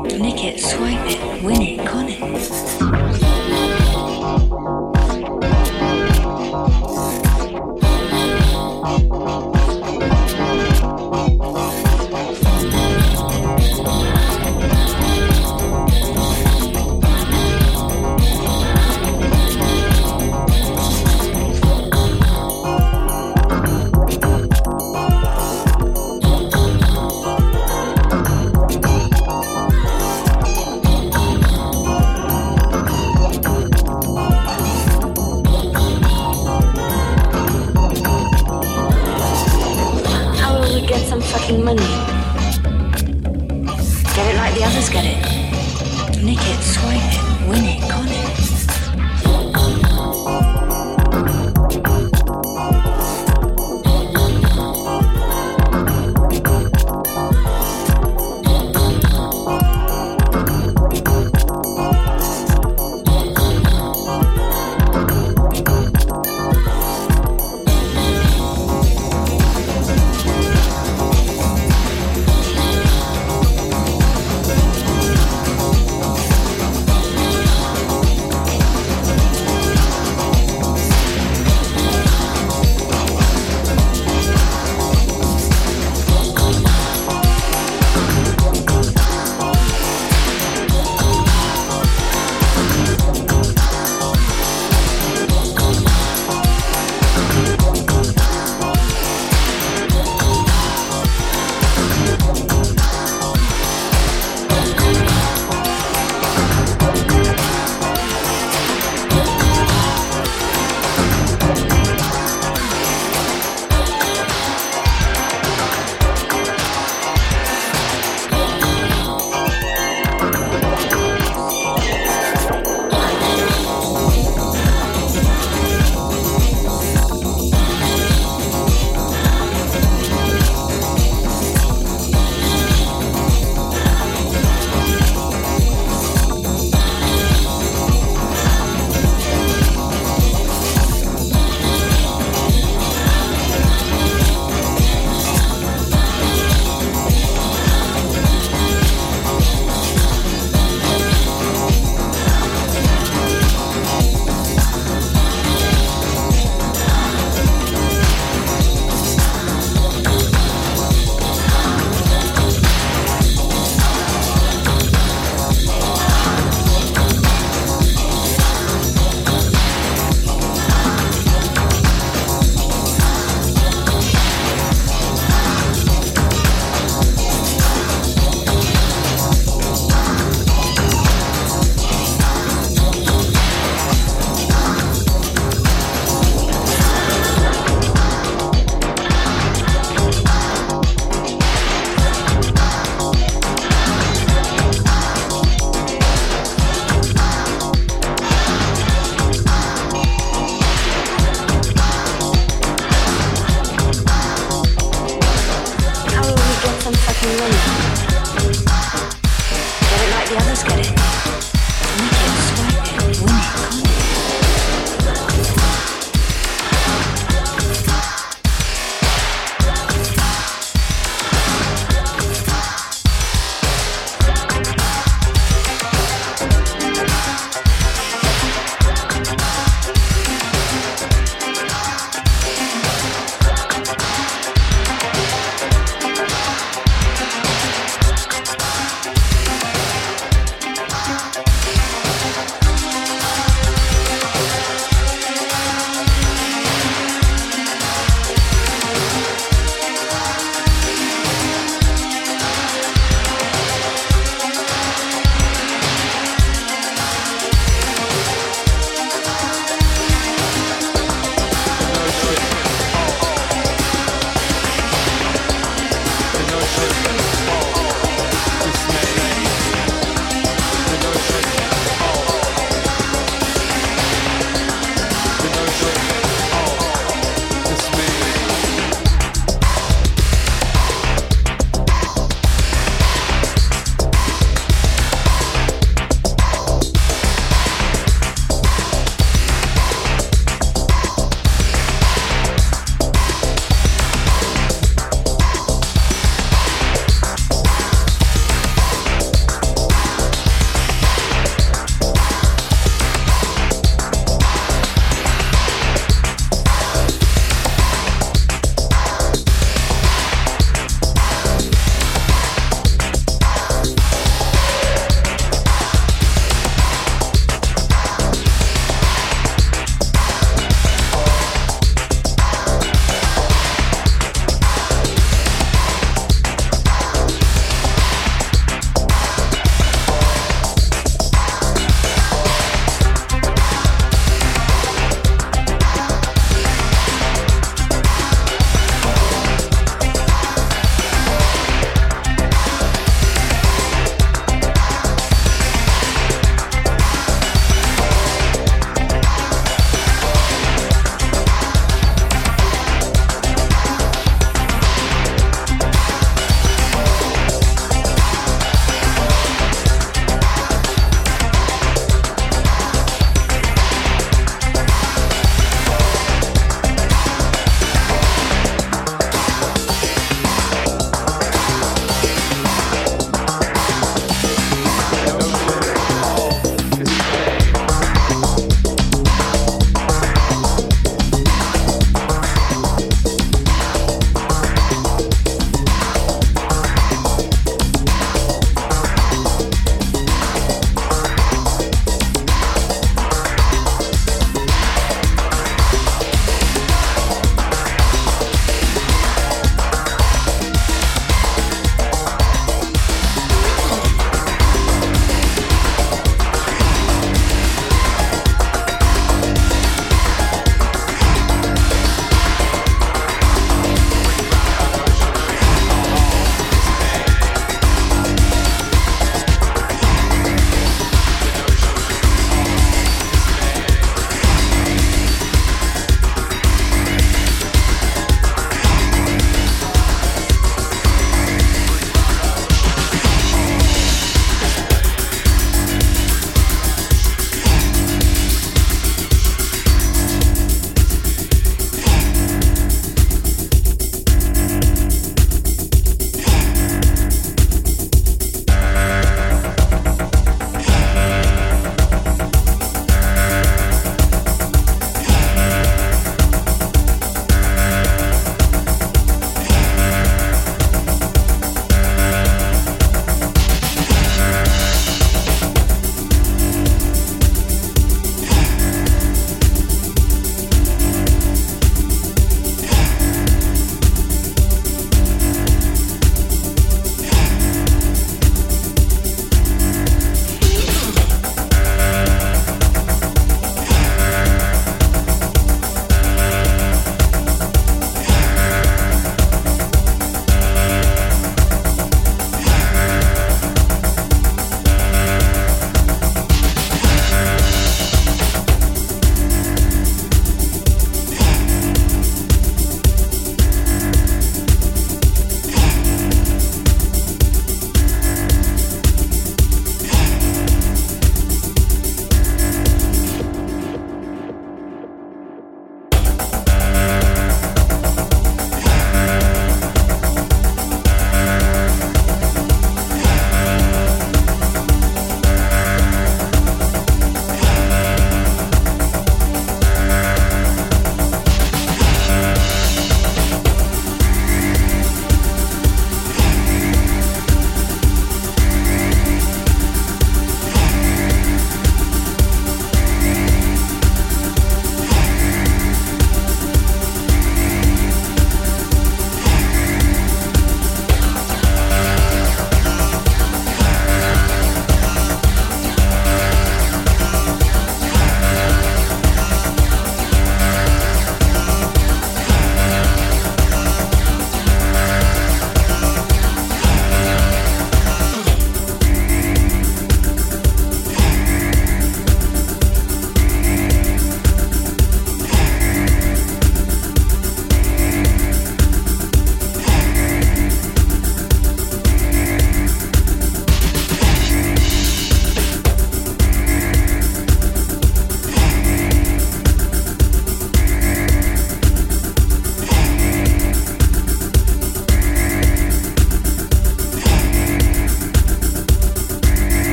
Nick it, swipe it, win it, con it.